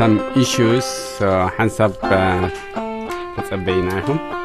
some issues. Hands up, uh, what's up, Bay Nahum?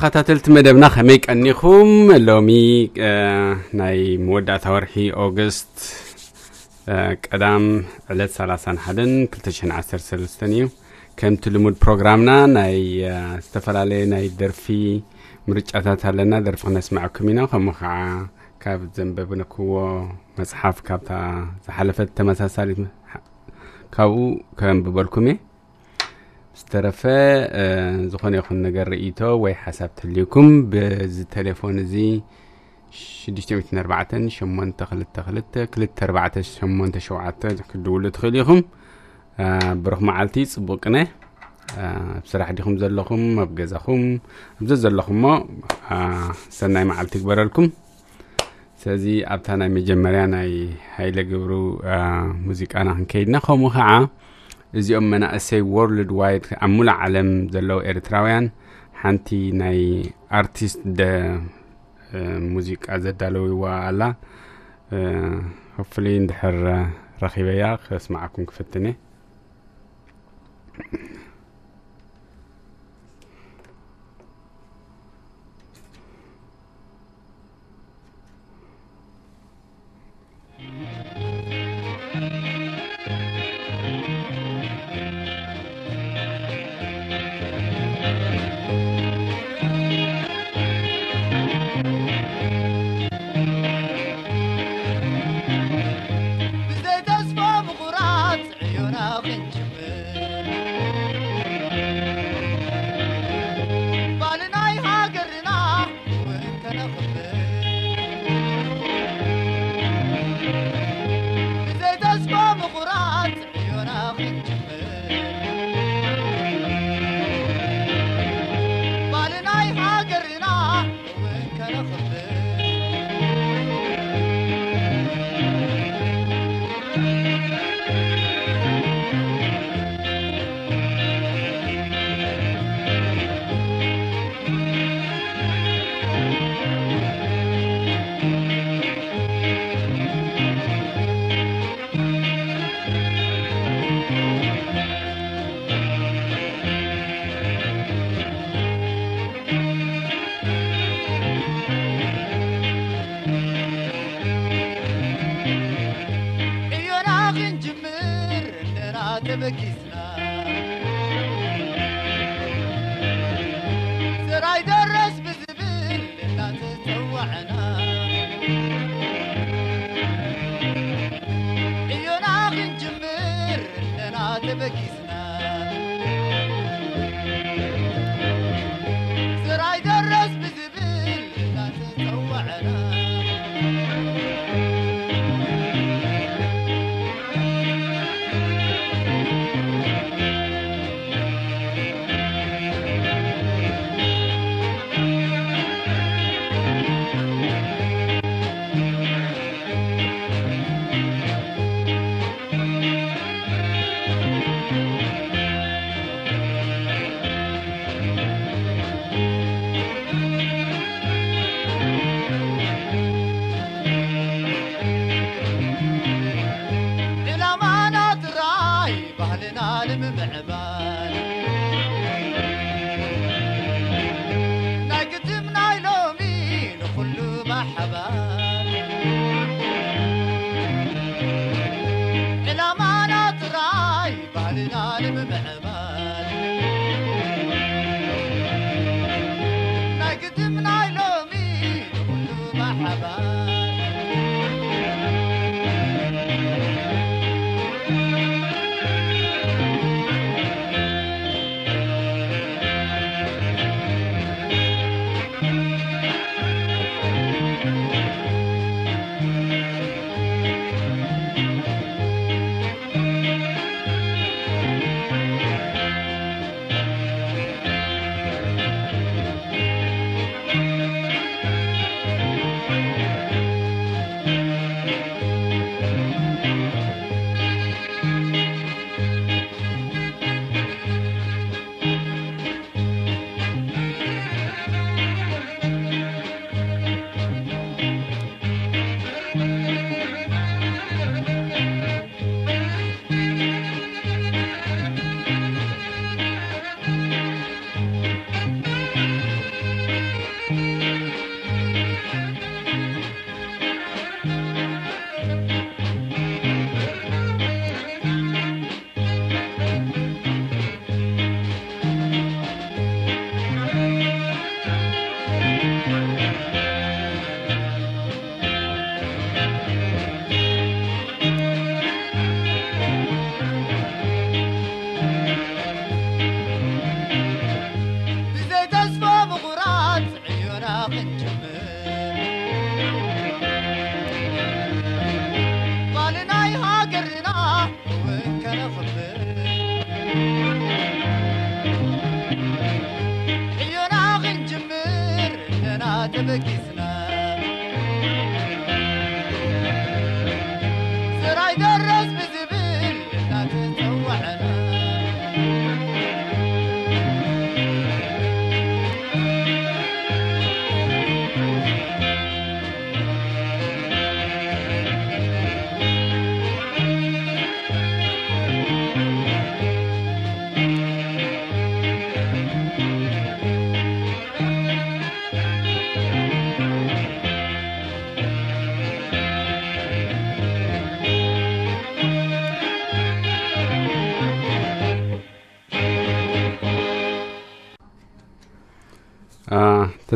ተኸታተልቲ መደብና ከመይ ቀኒኹም ሎሚ ናይ መወዳእታ ወርሒ ኦገስት ቀዳም ዕለት 31 213 እዩ ከምቲ ልሙድ ፕሮግራምና ናይ ዝተፈላለየ ናይ ደርፊ ምርጫታት ኣለና ደርፊ ክነስማዐኩም ኢና ከምኡ ከዓ ካብ ዘንበብንክዎ መፅሓፍ ካብታ ዝሓለፈት ተመሳሳሊት ካብኡ ከንብበልኩም እየ ዝተረፈ ዝኾነ ይኹን ነገር ርእቶ ወይ ሓሳብ ትህልዩኩም በዚ ቴሌፎን እዚ 604 822 247 ክድውሉ ትኽእል ኢኹም ብሩኽ መዓልቲ ፅቡቅ ቅነ ኣብ ስራሕ ዲኹም ዘለኹም ኣብ ገዛኹም ኣብዘ ዘለኹም ሞ ሰናይ መዓልቲ ግበረልኩም ስለዚ ኣብታ ናይ መጀመርያ ናይ ሃይለ ግብሩ ሙዚቃና ክንከይድና ከምኡ ከዓ እዚኦም መናእሰይ ወርልድ ዋይድ ኣብ ሙሉእ ዓለም ዘለዉ ኤርትራውያን ሓንቲ ናይ ኣርቲስት ደ ሙዚቃ ዘዳለውዋ ኣላ ፍሉይ እንድሕር ረኺበያ ክስማዓኩም ክፍትን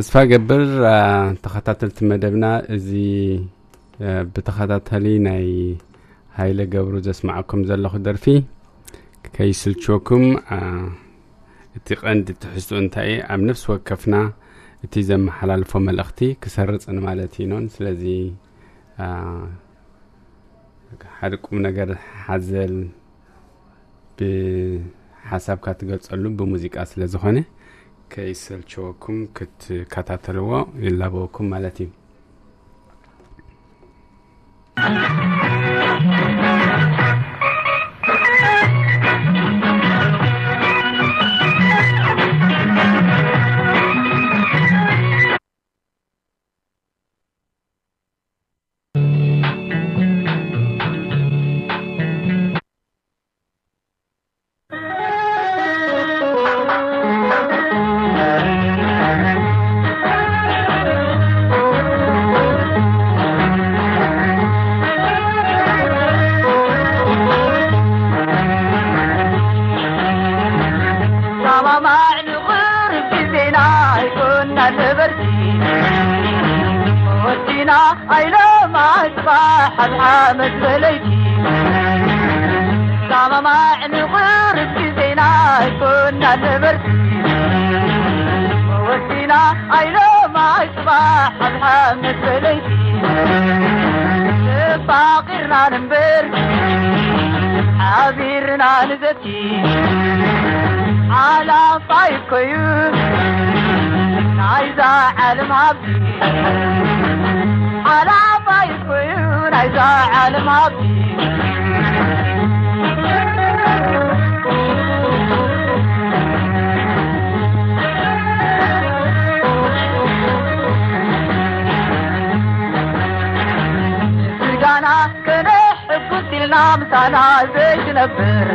ተስፋ ገብር ተኸታተልቲ መደብና እዚ ብተኸታተሊ ናይ ሃይለ ገብሩ ዘስማዐኩም ዘለኹ ደርፊ ከይስልችወኩም እቲ ቀንዲ ትሕዝኡ እንታይ እዩ ኣብ ነፍሲ ወከፍና እቲ ዘመሓላልፎ መልእኽቲ ክሰርፅን ማለት ኢኖን ስለዚ ሓደ ቁም ነገር ሓዘል ብሓሳብካ ትገልጸሉ ብሙዚቃ ስለ ዝኾነ ከይሰልቸወኩም ክትከታተልዎ ይላበወኩም ማለት እዩ حبحب متبلكي سما ما عن غير بزينا كنا نبرتي وسينا عيلو ما يصبح حبحب متبلكي باقرنا ننبر عبيرنا نزتي على طيب كيوت عايزة علم عبدي على طيب كيوت العزاء على الماضي كلنا مسانا زيك نبر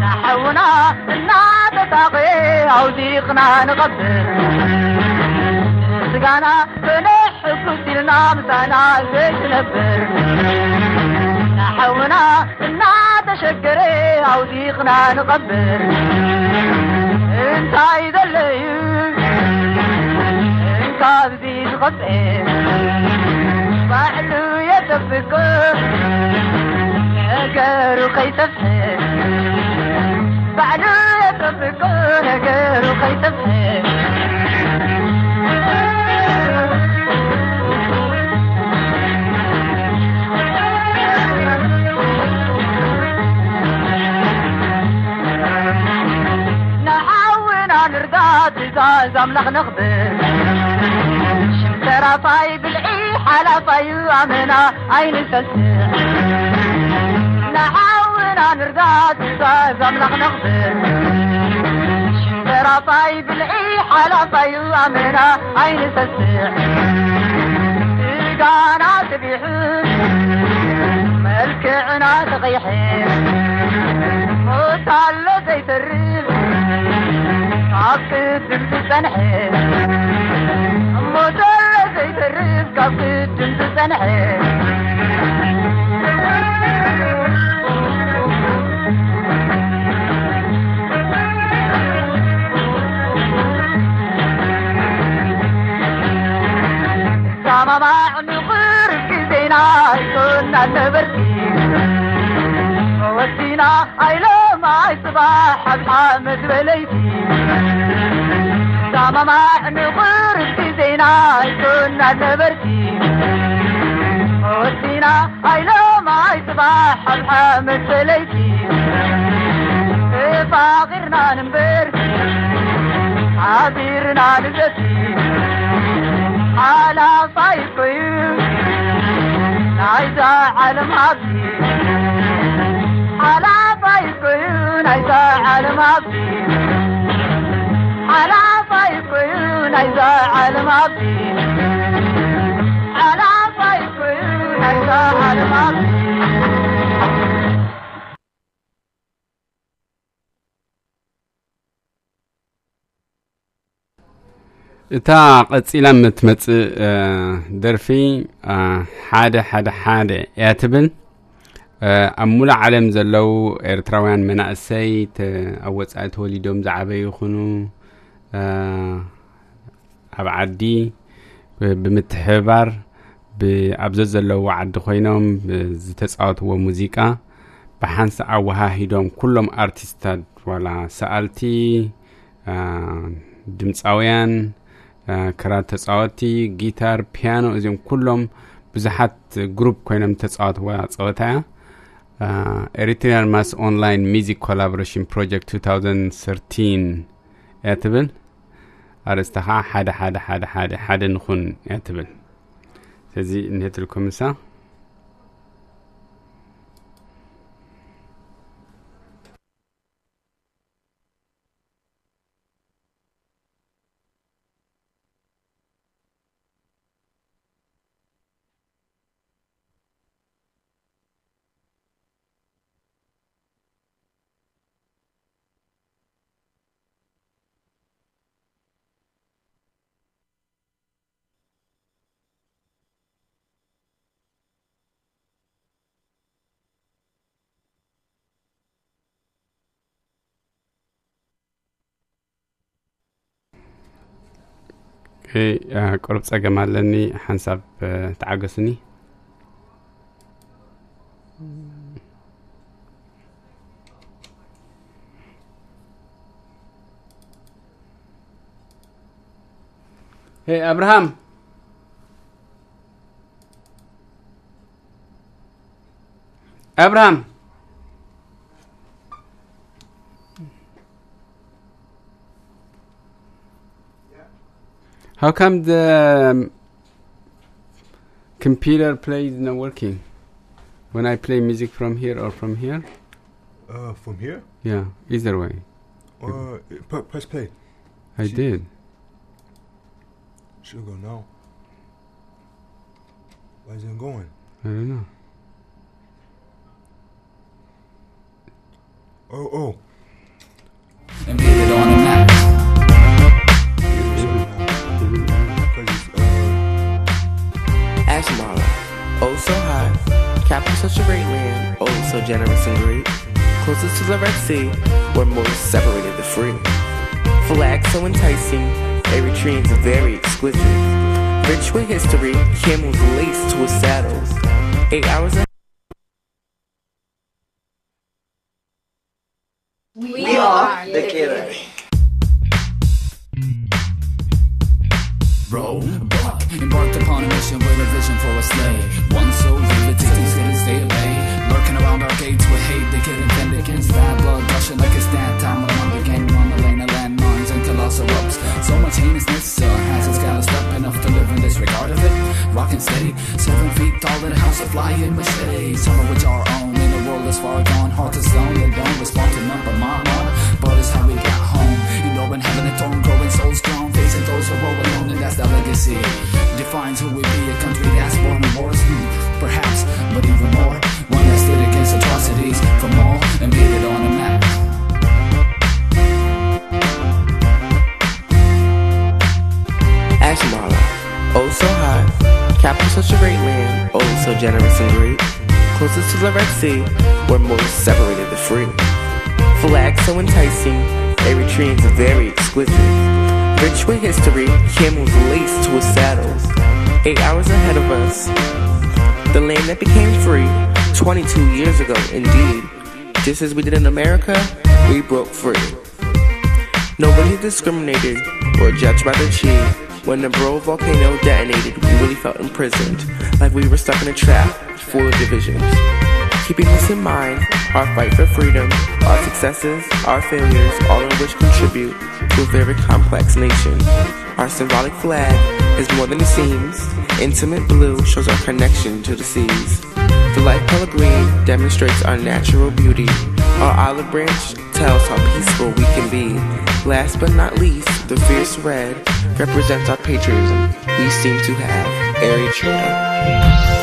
نحونا النعدة تغيها وضيقنا نغبر زانا بنحب سيرنا مزانا زيت نبر نحونا إنا تشكري أو ديقنا نقبر. إنت عيد الليل إنت بدي تغطي فحلو يتفكر نقر وخيتفه فحلو يتفكر نقر وخيتفه الزال زملغ نغبي شمترا طيب العي حلا طيب منا عين الفلسين نحاول نرقات الزال زملغ نغبي شمترا طيب العي حلا طيب منا عين الفلسين قانا تبيحون ملك عنا تغيحين. موت على زيت الريح عقد بسنحي مدرس يدرس عقد بسنحي ما معنى غير كذينا كنا نبرتي وسينا I love صباح محمد وليد سما ما نغرب في زينا كنا نبرتي ودينا هاي لو معي صباح محمد وليد فاغرنا نمبر عابرنا نجسي على صيف عايزة على معبي على ضيقي ሓላፋይ ኮይኑ ናይዛ ዓለም ሃብቲ ሓላፋይ ኮይኑ ናይዛ ዓለም ሃብቲ ሓላፋይ ኮይኑ ናይዛ ዓለም ሃብቲ እታ ቀፂላ እትመፅእ አ፣ ደርፊ አ፣ ሓደ ሓደ ሓደ እያ ትብል አ፣ ኣብ ሙሉእ ዓለም ዘለው ኤርትራውያን መናእሰይ ተ- ኣብ ወፃኢ ተወሊዶም ዝዓበዩ ይኹኑ አ፣ ኣብ ዓዲ ብ- ብምትሕብባር ብ- ኣብዘ ዘለዎ ዓዲ ኮይኖም ብ- ዝተፃወትዎ ሙዚቃ ብሓንሳ ኣወሃሂዶም ኩሎም ኣርቲስታት ዋላ ሰኣልቲ አ፣ ድምፃውያን አ፣ ክራር ተፃወቲ ጊታር ፒያኖ እዚኦም ኩሎም ብዙሓት ግሩፕ ኮይኖም ተፃወትዋ ፀወታ እያ uh, Eritrean Mass Online Music Collaboration Project 2013 يعتبل أرستها حدا حدا حدا حدا حدا نخون يعتبل سيزي نهيت لكم ስለዚ እንሄትልኩም ምሳ ቁርብ ፀገም ኣለኒ ሓንሳብ አ፣ ተዓገስኒ ሄይ አብርሃም አብርሃም How come the um, computer play is not working? When I play music from here or from here? Uh, from here? Yeah, either way. Uh, press play. I See. did. Should go now. Why isn't it going? I don't know. Oh, oh. Capital such a great land, oh so generous and great. Closest to the Red Sea, where Moses separated the free. Flag so enticing, Eritreans very exquisite. Rich with history, camels laced to his saddles. Eight hours ahead. We are the killer. It. Steady, seven feet tall in a house of flying machetes. Some of which are our own in a world that's far gone. Hard to zone that don't respond to none but my mom. But it's how we got home. You know, when having a torn, growing so strong. Facing those who roll alone, and that's the legacy. Defines who we be, a country that's born in wars. Hmm, perhaps, but even more. One that stood against atrocities from all and made it on a map. Ashmara, oh so capital such a great land, oh so generous and great. Closest to the Red Sea, where Moses separated the free. Flag so enticing, Eritreans very exquisite. Rich with history, camels laced to his saddles. Eight hours ahead of us, the land that became free 22 years ago, indeed. Just as we did in America, we broke free. Nobody discriminated or judged by the chi. When the Bro volcano detonated, we really felt imprisoned, like we were stuck in a trap full of divisions. Keeping this in mind, our fight for freedom, our successes, our failures, all of which contribute to a very complex nation. Our symbolic flag is more than it seems. Intimate blue shows our connection to the seas. The light color green demonstrates our natural beauty. Our olive branch tells how peaceful we can be. Last but not least, the fierce red represents our patriotism. We seem to have Eritrea.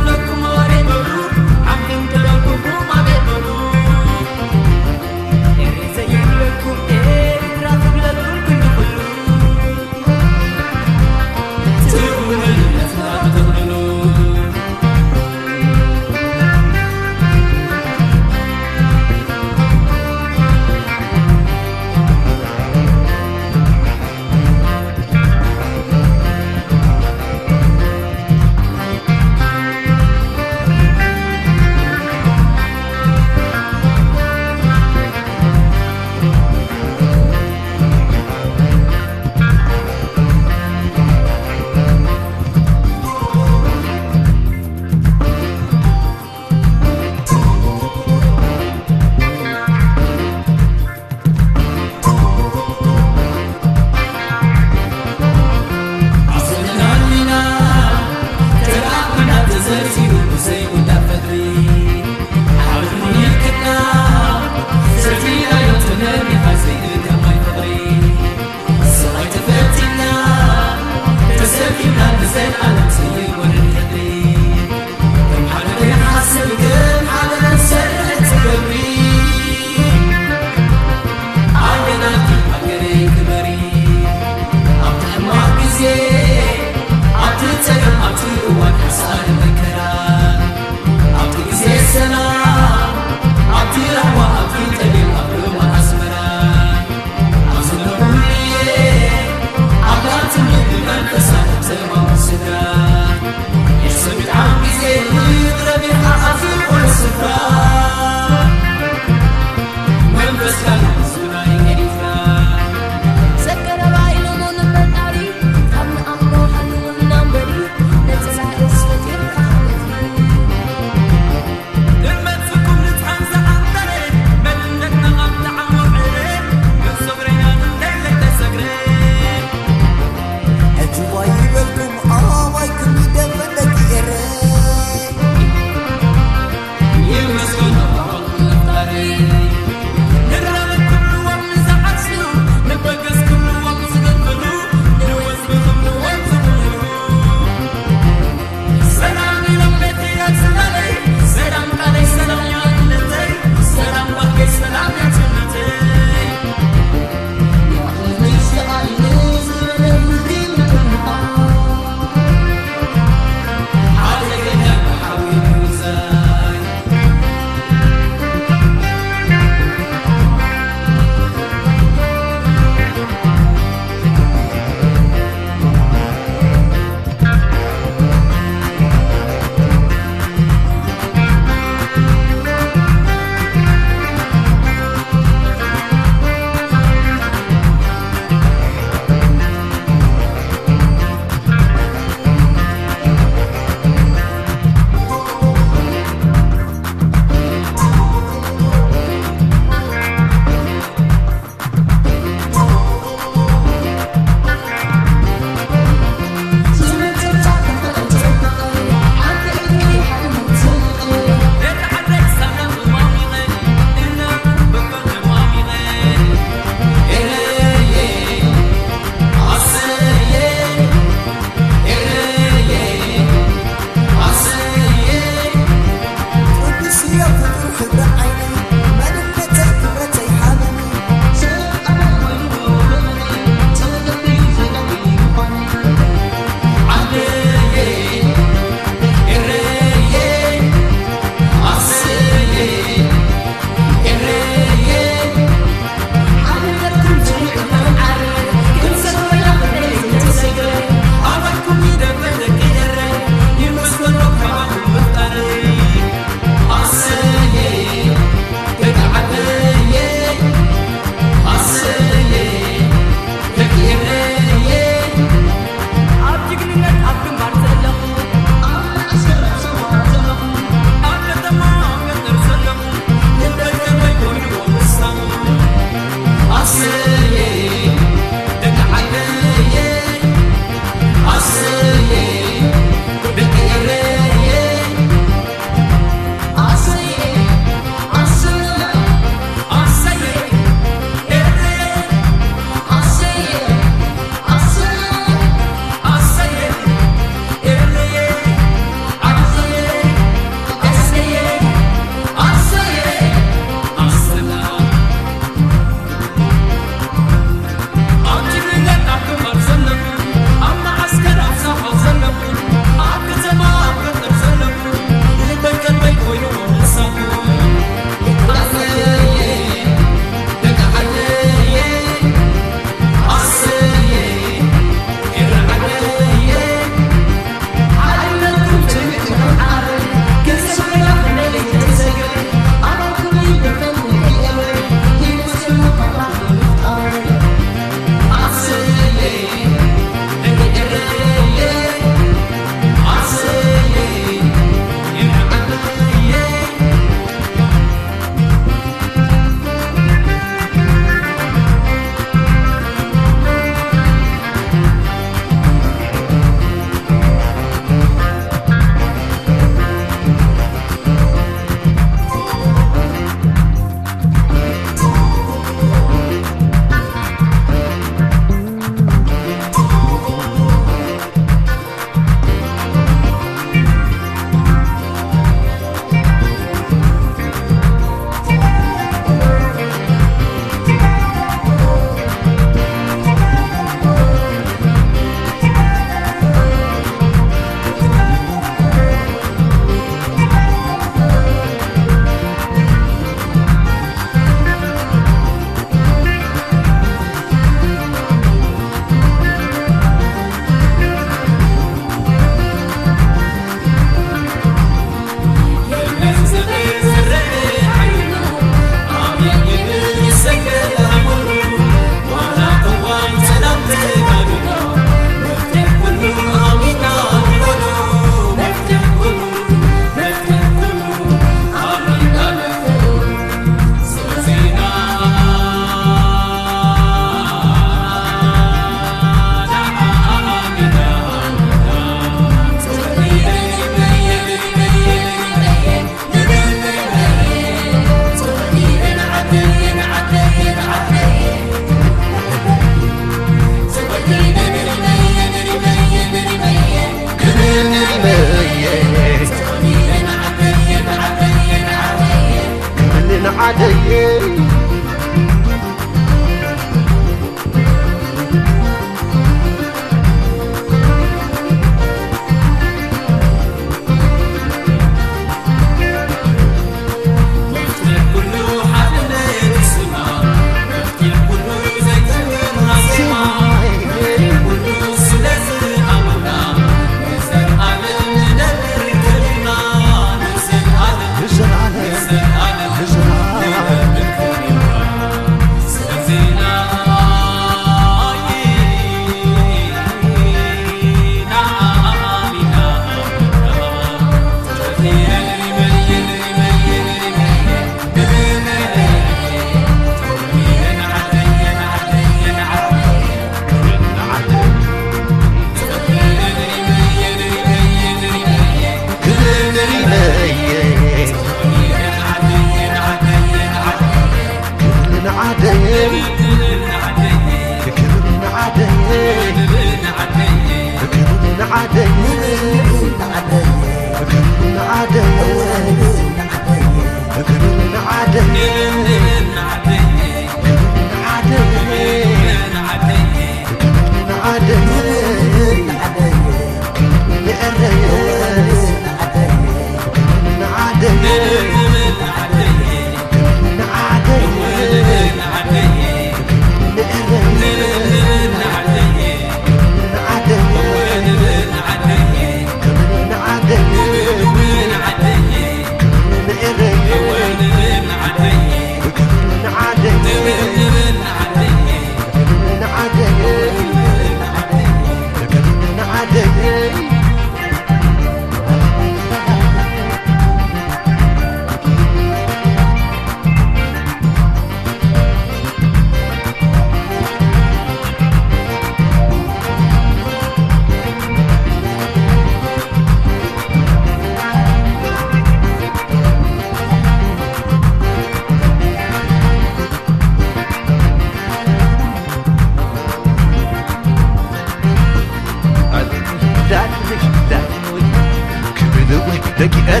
دقيقة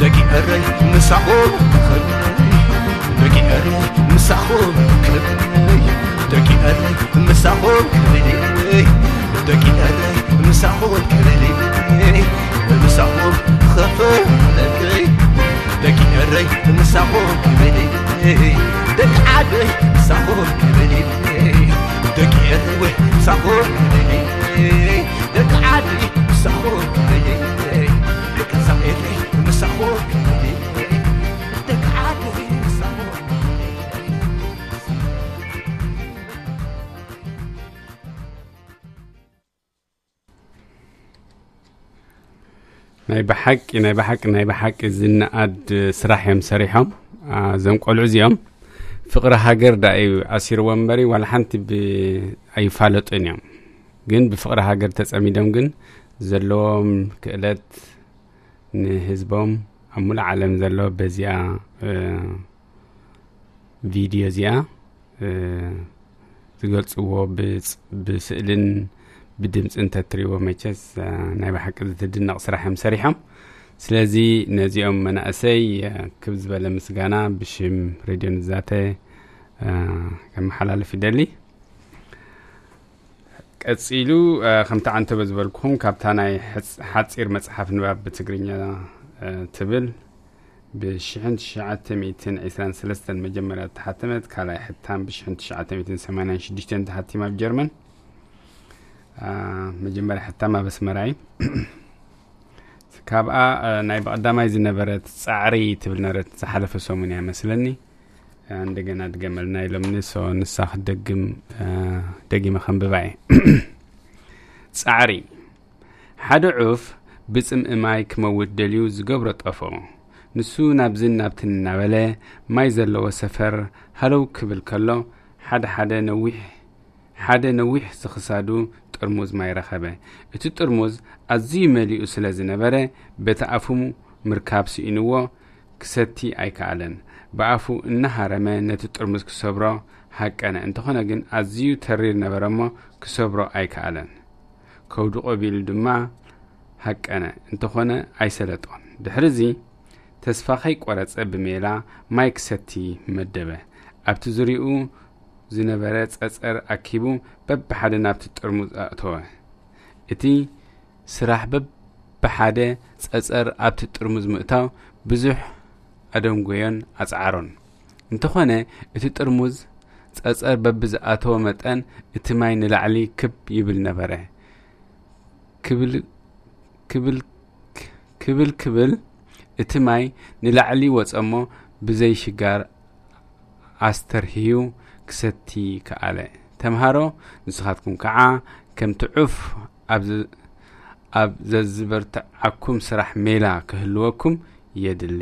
دقيقة مسحور دقيقة مسحور دقيقة مسحور دقيقة مسحور مسحور خفر دقيقة مسحور دقعة مسحور دقيقة مسحور دقعة ክብለይ ደቂቐረይ ወይ ምሳኹም ክብለይ ደቂ ዓደይ ምሳኹም ክብለይ ደቂ ሳኤለይ ምሳኹም ክብለይ ደቂ ዓደይ ምሳኹም ናይ ብሓቂ ናይ ብሓቂ ናይ ብሓቂ ዝነኣድ ስራሕ እዮም ሰሪሖም አ፣ እዞም ቆልዑ እዚኦም ፍቅሪ ሃገር ዳ እዩ ኣሲርዎ እምበሪ ዋላ ሓንቲ ብ- ኣይፋለጡን እዮም ግን ብፍቅሪ ሃገር ተፀሚዶም ግን ዘለዎም ክእለት ንህዝቦም ኣብ ሙሉእ ዓለም ዘሎ በዚኣ እ፣ ቪድዮ እዚኣ እ፣ ዝገልፅዎ ብፅ- ብስእልን ብድምፅን ተትሪእዎ መቸስ አ፣ ናይ ብሓቂ ዝትድነቕ ስራሕ እዮም ሰሪሖም ስለዚ ነዚኦም መናእሰይ አ፣ ክብ ዝበለ ምስጋና ብሽም ሬድዮ ንዛተ አ፣ ከመሓላልፍ ይደሊ ቀፂሉ አ፣ ከምቲ ዓንተበ ዝበልኩኹም ካብታ ናይ ሕፅ- ሓፂር መፅሓፍ ንባብ ብትግርኛ አ፣ ትብል ብ1923 መጀመርያ ተሓተመት ካልኣይ ሕታም ብ1986 ተሓቲማ ኣብ ጀርመን አ፣ መጀመርያ ሕታም ኣብ ኣስመራ እዩ ካብኣ አ፣ ናይ ብቐዳማይ ዝነበረት ፃዕሪ ትብል ነበረት ዝሓለፈ ሰሙን እያ መስለኒ አ፣ እንደገና ድገመልና ኢሎምኒ ሶ ንሳ ክደግም አ፣ ደጊመ ከንብባ እየ ፃዕሪ ሓደ ዑፍ ብፅምኢ ማይ ክመውት ደልዩ ዝገብሮ ጠፍኦ ንሱ ናብዝን ናብትን እናበለ ማይ ዘለዎ ሰፈር ሃለው ክብል ከሎ ሓደ ሓደ ነዊሕ ሓደ ነዊሕ ዝኽሳዱ ጥርሙዝ ማይ ረኸበ እቲ ጥርሙዝ ኣዝዩ መሊኡ ስለ ዝነበረ በቲ ኣፉ ምርካብ ስኢንዎ ክሰቲ ኣይከኣለን ብኣፉ እናሃረመ ነቲ ጥርሙዝ ክሰብሮ ሃቀነ እንተኾነ ግን ኣዝዩ ተሪር ነበረ እሞ ክሰብሮ ኣይከኣለን ከውድቆ ቢሉ ድማ ሃቀነ እንተኾነ ኣይሰለጦን ድሕሪዚ ተስፋ ከይቆረፀ ብሜላ ማይ ክሰቲ መደበ ኣብቲ ዙርይኡ ዝነበረ ጸጸር ኣኪቡ በብሓደ ናብቲ ጥርሙዝ ኣእተወ እቲ ስራሕ በብሓደ ጸጸር ኣብቲ ጥርሙዝ ምእታው ብዙሕ ኣደንጎዮን ኣጻዓሮን እንተኾነ እቲ ጥርሙዝ ጸጸር በብዝኣተወ መጠን እቲ ማይ ንላዕሊ ክብ ይብል ነበረ። ክብል ክብል እቲ ማይ ንላዕሊ ወፀሞ ብዘይ ሽጋር ኣስተርህዩ ክሰቲ ከኣለ። ተምሃሮ ንስኻትኩም ከዓ ከምቲ ዑፍ ኣብ ዘዝበርትዓኩም ስራሕ ሜላ ክህልወኩም የድሊ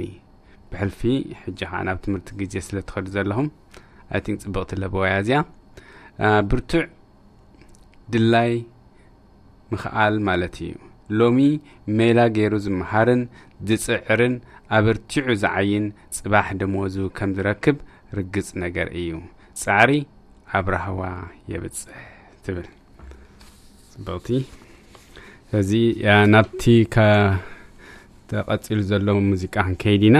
ብሕልፊ ሕጂ ከዓ ናብ ትምህርቲ ግዜ ስለ ትኸዱ ዘለኹም ኣይቲንክ ፅብቕቲ ለበወያ እዚኣ። ብርቱዕ ድላይ ምኽኣል ማለት እዩ። ሎሚ ሜላ ገይሩ ዝመሃርን ዝፅዕርን ኣበርቲዑ ዝዓይን ጽባሕ ደመወዙ ከም ዝረክብ ርግጽ ነገር እዩ። ጻዕሪ ኣብ ራህዋ የብጽሕ ትብል ጽብቕቲ። ስለዚ ናብቲ ተቐፂሉ ዘሎ ሙዚቃ ክንከይድ ኢና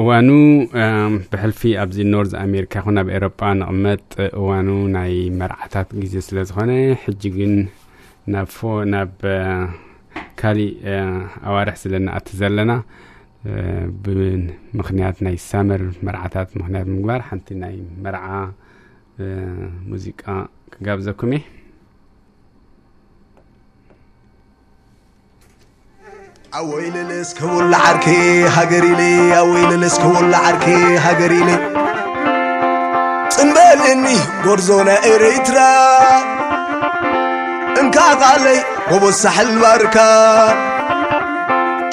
እዋኑ ብሕልፊ ኣብዚ ኖርዝ ኣሜሪካ ይኹን ኣብ ኤሮጳ ንቕመጥ እዋኑ ናይ መርዓታት ግዜ ስለ ዝኾነ ሕጂ ግን ናብ ናብ ካሊእ ኣዋርሕ ስለ ንኣቲ ዘለና ብምክንያት ናይ ሳመር መርዓታት ምክንያት ምግባር ሓንቲ ናይ መርዓ ሙዚቃ ክጋብዘኩም እየ ኣወይ ልልስ ክውላ ዓርኪ ሃገር ኢለ ኣወይ ልልስ ክውላ ዓርኪ ሃገር ኢለ ጽንበልኒ ጎርዞና ኤሬትራ እንካ ቃለይ ጎቦዝ ሳሕል ባርካ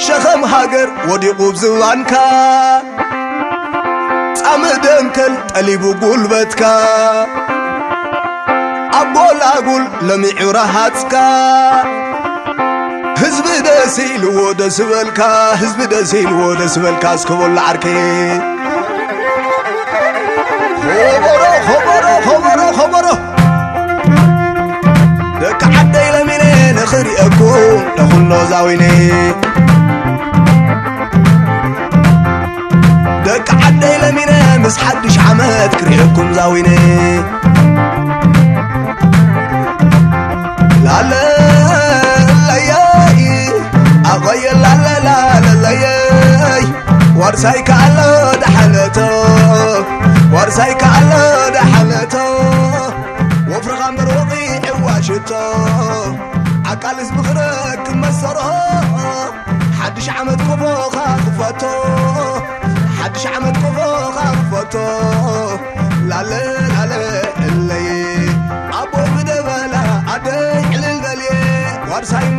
ሸኸም ሃገር ወዲቑ ብዝባንካ ጻምእ ደንከል ጠሊቡ ጉልበትካ ኣቦላጉል ለሚዑ ረሃጽካ حزب دسيل ودس بالكا حزب دسيل ودس بالكا اسكو العركي خبرو خبرو خبرو خبرو دك حد إلى منين خري اكون دخلنا زاويني دك حد إلى منين مس حدش عمات كريكم زاويني لا لا ኣቆየ ላለላለለየይ ወርሳይ ከኣሎ ዳሓነቶ ወርሳይ ከኣሎ ዳሓነቶ ወፍርኻ እምበር ወቂዕ ዋሽቶ ዓቃልስ ብኽረክብ መሰሮ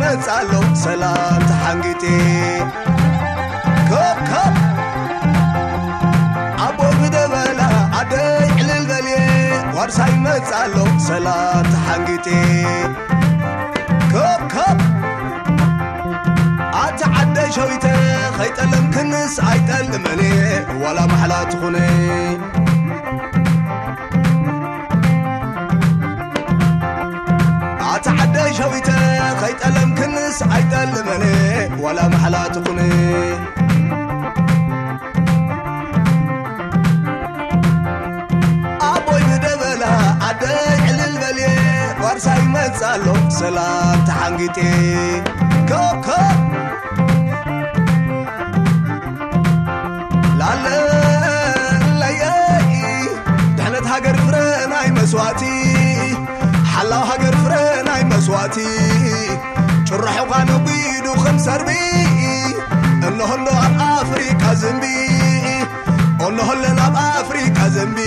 ዋርሳይ መጻሎ ሰላም ተሓንጊጤ ከብ ከብ ኣቦይ ብደበላ ኣደይ ዕልል በልየ ዋርሳይ መጻሎ ሰላም ተሓንጊጤ ከብ ከብ ኣቲ ዓደይ ሸዊተ ኸይጠለም ክንስ ኣይጠልመኔ ዋላ ማሕላ ትኹነ ኣቲ ዓደይ ሸዊተ ኸይጠለም الناس أيدلمني ولا محلا تقني. أبوي بدبلا عدي للبلي ورساي مزالو سلام تحنقتي كوب كوب مسواتي. حلاو هاجر فرنا مسواتي. ሃገር ፍረ ናይ መስዋእቲ ጭራሑ ኳ ነጒዱ ከም ሰርቢ እንሆሎ ኣብ ኣፍሪካ ዘንቢ እንሆለን ኣብ ኣፍሪካ ዘንቢ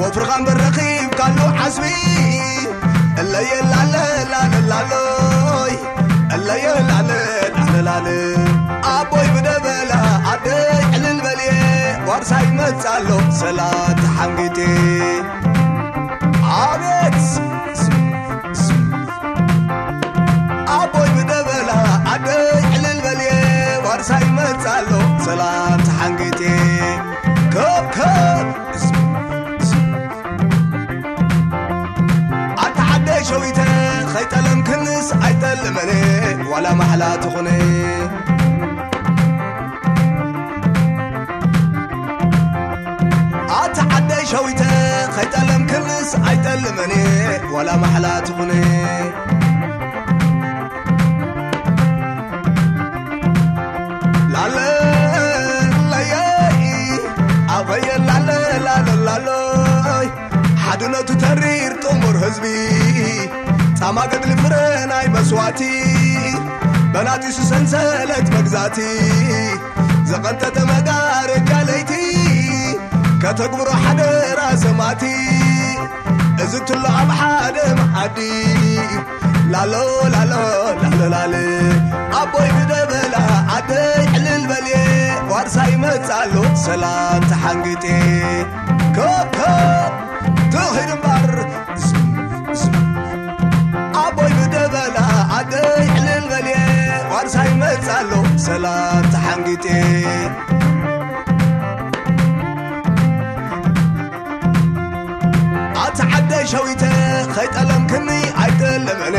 ወፍርኻ እምበር ረኺብካሉ ዓስቢ እለየ ላለ ላለላለሎይ እለየ ላለ ላለላለ ኣቦይ ብደበላ ኣደይ ዕልል በልየ ዋርሳይ መጻሎ ሰላት ተሓንጊጤ መጻሎ ሰላም ተሓንጊጤ ከብከብ ኣታ ዓደይ ሸዊተ ኸይጠለም ክንስ ኣይጠልመነ ዋላ ማሕላ ትኹነ ኣታ ዓደይ ሸዊተ ኸይጠለም ክንስ ኣይጠልመነ ዋላ ማሕላ ትኹነ ኣለለየኢ ኣበየላለላለላለይ ሓድነቱ ተሪር ጥሙር ህዝቢ ፃማገድሊ ፍረ ናይ መስዋዕቲ በናጢሱ ሰንሰለት መግዛእቲ ዘቐንተተ መጋረጃለይቲ ከተግብሮ ሓደ ራሰማቲ እዚ እትሎ ኣብ ሓደ መዓዲ ላሎ ላሎ ላሎላለ ኣቦይ ብደበ ኣደይ ዕልል በልየ ዋርሳይ መጻሎ ሰላም ተሓንጊጤ ኮኮብ ትኺድ እምበር ኣቦይ ብደበላ ኣደይ ዕልል በልየ ዋርሳይ መጻሎ ሰላም ተሓንጊጤ ኣቲ ዓደይ ሸዊተ ኸይጠለምክኒ ኣይጠለመነ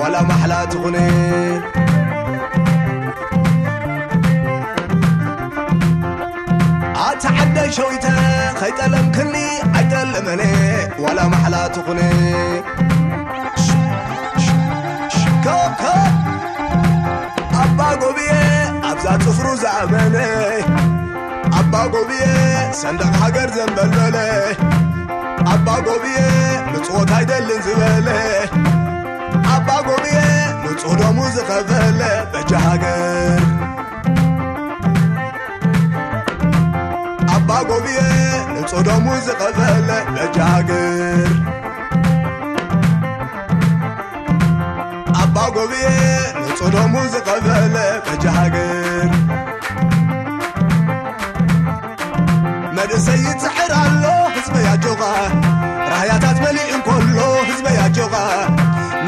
ዋላ ማሕላ ትኹነ تعدى شويته خيتلم كني عيتلم هني ولا محلا تغني. كوب كوب أبا قبيه أبزا تفرو زعبني أبا قبيه سندق حقر زنبلبلي أبا قبيه نتوت هيدلن زبالي أبا قبيه نتوت مو زخفلي بجا حقر ንጹህ ደሙ ዝኸፈለ በጃ ሃገር ኣባ ጎብየ ንጹህ ደሙ ዝኸፈለ በጃ ሃገር መንእሰይ ይፅዕር ኣሎ ህዝበ ያጆኻ ራህያታት መሊእ እንከሎ ህዝበ ያጆኻ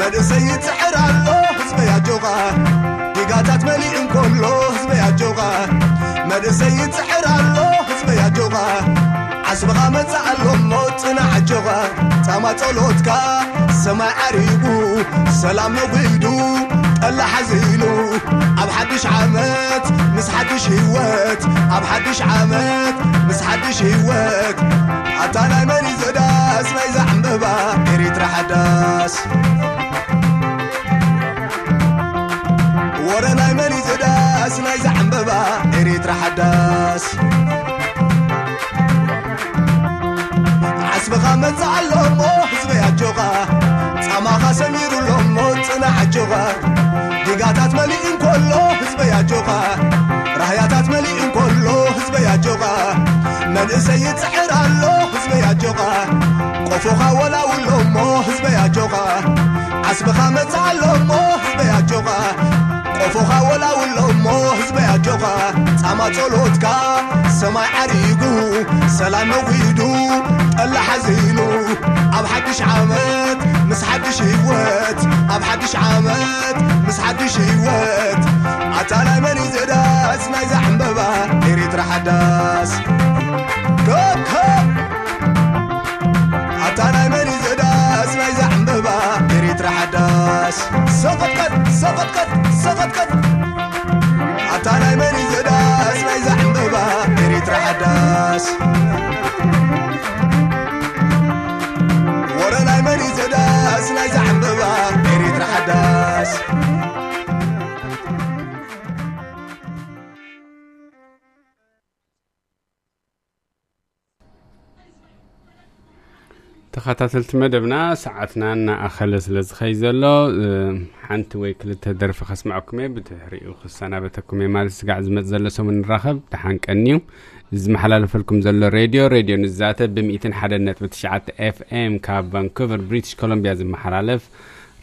መንእሰይ ይፅዕር ኣሎ ህዝበ ያጆኻ ዲጋታት መሊእ እንከሎ ህዝበ ያጆኻ መንእሰይ ይፅዕር ኣሎ ህዝበ ያጆኻ ዓስብኻ መጻእ ኣሎ እሞ ጽናዕ ጆኻ ጻማ ጸሎትካ ሰማይ ዓሪቡ ሰላም ነዊዱ ጠላ ሓዚሉ ኣብ ሓድሽ ዓመት ምስ ሓድሽ ህይወት ኣብ ሓድሽ ዓመት ምስ ሓድሽ ህይወት ኣታ ናይ መን እዩ ዘዳስ ናይ ዛዕንበባ ኤሪትራ ሓዳስ ወረ ናይ መን እዩ ዘዳስ ናይ ዛዕንበባ ኤሪትራ ሓዳስ ዓስብኻ መፅእ ኣሎ እሞ ህዝበይ ኣጆኻ ፃማኻ ሰሚሩ ኣሎ እሞ ፅናዕ ኣጆኻ ዲጋታት መሊእ እንከሎ ህዝበይ ኣጆኻ ራህያታት መሊእ እንከሎ ህዝበይ ኣጆኻ መንእሰይ ይፅሕር ኣሎ ህዝበይ ኣጆኻ ቆፎኻ ወላውሎ እሞ ህዝበይ ኣጆኻ ዓስብኻ መፅእ ኣሎ እሞ ህዝበይ ኣጆኻ ቆፎኻ ወላውሎ እሞ ህዝበይ ኣጆኻ ፃማ ጸሎትካ ሰማይ ዓሪጉ ሰላም መዊዱ ጠላ ሓዚሉ ኣብ ሓድሽ ዓመት ምስ ሓድሽ ህይወት ኣብ ሓድሽ ዓመት ምስ ሓድሽ ህይወት ኣታ ናይ መን እዩ ዘዳስ ናይ ዛዕንበባ ኤሪትራ ሓዳስ ከከብ ኣታ ናይ መን እዩ ዘዳስ ናይ ዛዕንበባ ኤሪትራ ሓዳስ ሰቐጥቀጥ ሰቐጥቀጥ i'm not Sabat kadın ተኸታተልቲ መደብና ሰዓትና እናኣኸለ ስለ ዝኸይ ዘሎ ሓንቲ ወይ ክልተ ደርፊ ከስማዐኩም እየ። ብድሕሪኡ ክሰናበተኩም እየ ማለት ስጋዕ ዝመፅ ዘሎ ሰሙን ንራኸብ። ተሓንቀኒ እዩ። ዝመሓላለፈልኩም ዘሎ ሬድዮ ሬድዮ ንዛተ ብ1 ሓደ ነጥቢ ትሽዓተ ኤፍኤም ካብ ቫንኩቨር ብሪቲሽ ኮሎምቢያ ዝመሓላለፍ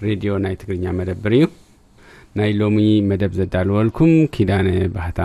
ሬድዮ ናይ ትግርኛ መደብር እዩ። ናይ ሎሚ መደብ ዘዳልወልኩም ኪዳነ ባህታ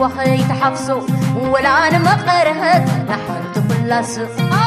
وخي تحفظو ولا أنا ما قرهت نحن كل سوء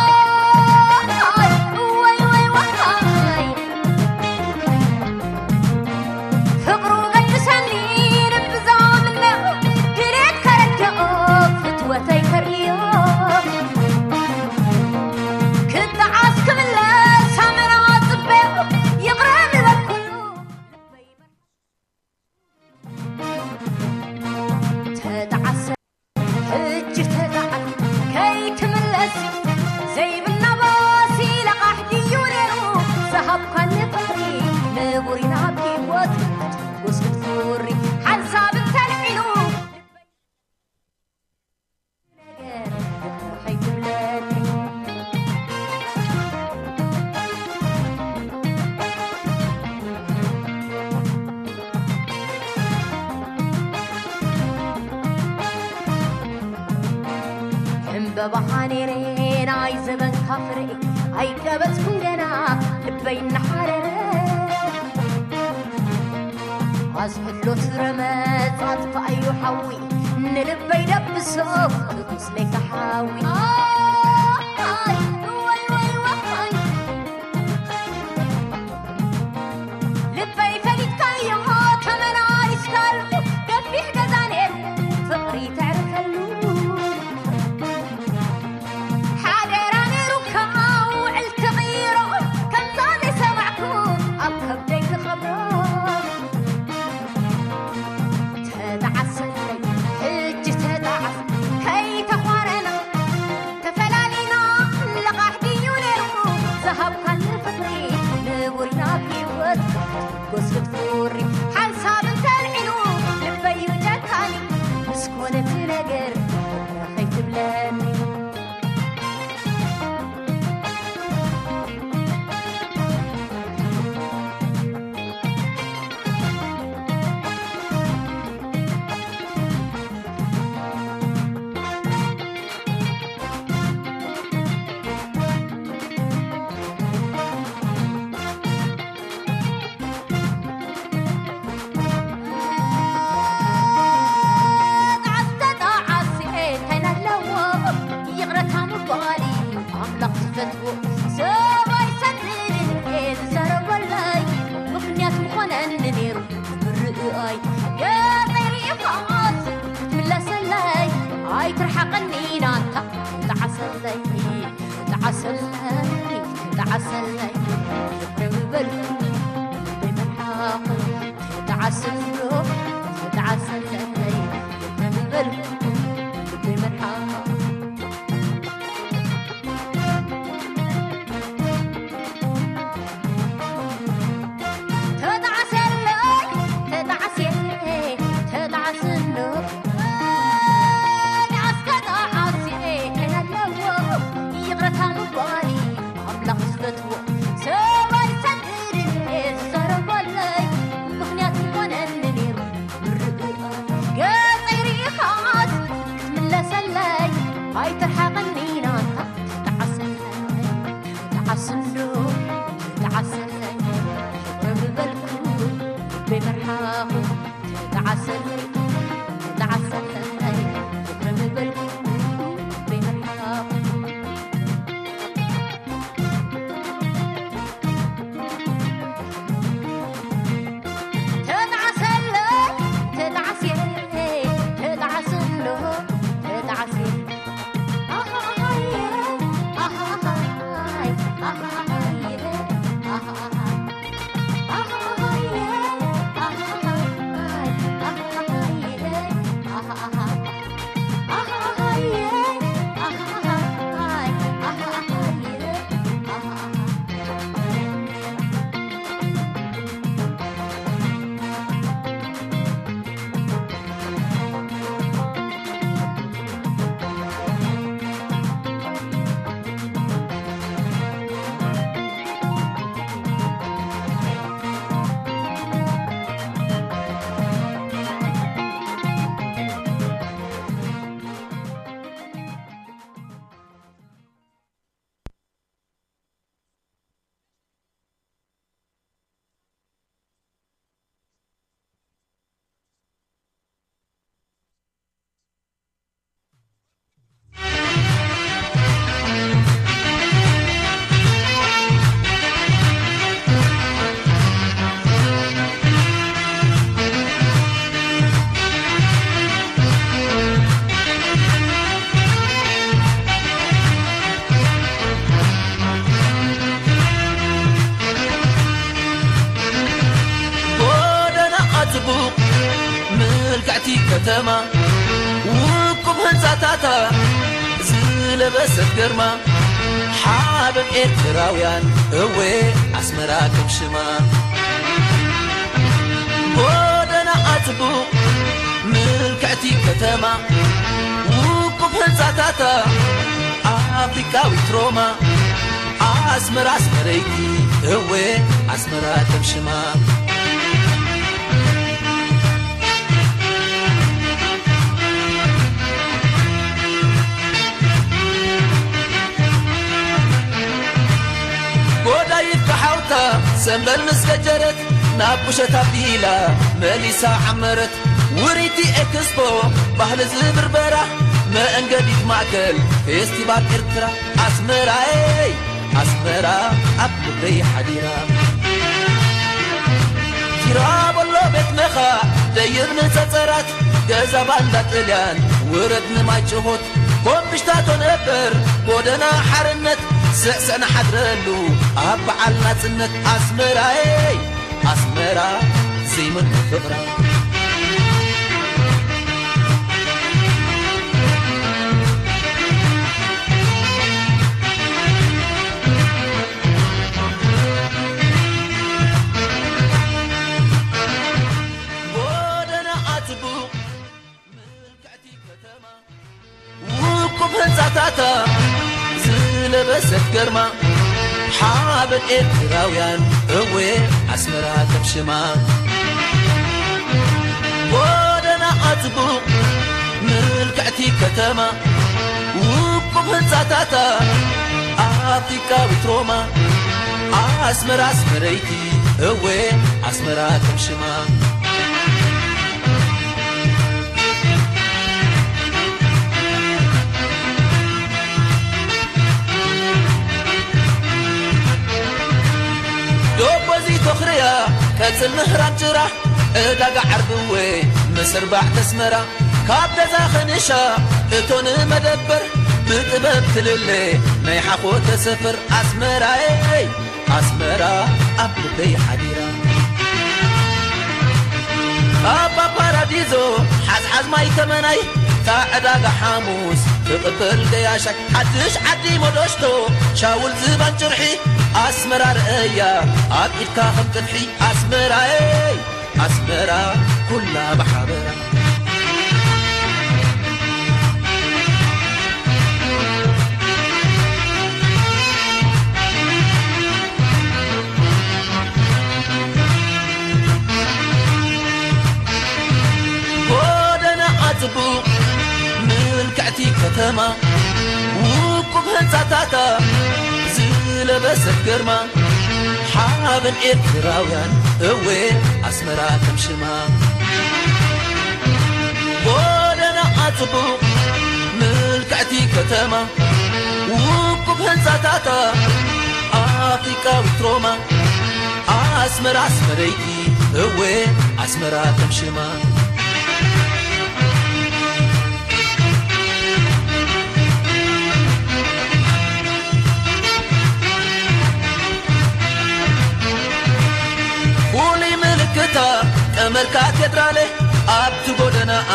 você foi. سكر ما حاب إيرتراويان أوي أسمراكم شما بودنا أتبو ملكتي كتما وقف الزاتاتا أفريكا ويتروما أسمر أسمريكي أوي أسمراكم شما أسمراكم شما ሰንበል ምስ ገጀረት ናብ ቁሸት ኣቢላ መሊሳ ዓመረት ውሪቲ ኤክስፖ ባህሊ ዝብርበራ መእንገዲት ማእከል ፌስቲቫል ኤርትራ ኣስመራይ ኣስመራ ኣብ ልበይ ሓዲራ ቲራበሎ ቤት መኻ ደይር ንፀፀራት ገዛ ባንዳ ጥልያን ውረድ ንማይ ጭሆት ኮምሽታቶ ነበር ጎደና ሓርነት ስዕስዕና ሓድረሉ ኣብ በዓል ናጽነት ኣስመራይ ኣስመራ ዘይምን ፍቕራ ጎደና ኣትቡቕ ምልክዕቲ ከተማ ውቁብ ህንፃታታ ዝለበሰት ገርማ ሓበን ኤርትራውያን እዌ ኣስመራ ተብሽማ ጎደና ኣትቡቕ ምልክዕቲ ከተማ ውቁብ ህንፃታታ ኣፍሪካዊት ሮማ ኣስመራ ኣስመረይቲ እዌ ኣስመራ ተብሽማ ቀጽል ምህራን ጭራ ዕዳጋ ዓርብዌ ምስርባዕ ተስመራ ካብ ገዛ ኸንሻ እቶን መደበር ብጥበብ ትልሌ ናይ ሓኾ ተሰፍር ኣስመራይ ኣስመራ ኣብ ልበይ ሓዲራ ኣባ ፓራዲዞ ሓዝሓዝ ማይ ተመናይ ታ ዕዳጋ ሓሙስ ትቕበል ገያሻይ ሓድሽ ዓዲ መዶሽቶ ሻውል ዝባን ጭርሒ ኣስመራ ርእያ ኣብ ኢድካ ከም ቅድሒ ኣስመራይ ኣስመራ ኩላ ብሓበራ ከተማ ውቁብ ህንፃታታ ዝለበሰት ግርማ ሓበን ኤርትራውያን እዌ ኣስመራ ከምሽማ ጎደና ኣጽቡቕ ምልክዕቲ ከተማ ውቁብ ህንፃታታ ኣፍሪካዊት ሮማ ኣስመራ ኣስመረይቲ እዌ ኣስመራ ከምሽማ ፍሉይ ምልክታ ቀመር ካቴድራሌ ኣብቲ ጎደናኣ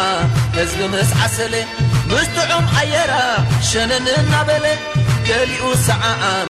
ህዝቢ ምስ ዓሰለ ምስ ኣየራ ሸነን ገሊኡ ሰዓዓም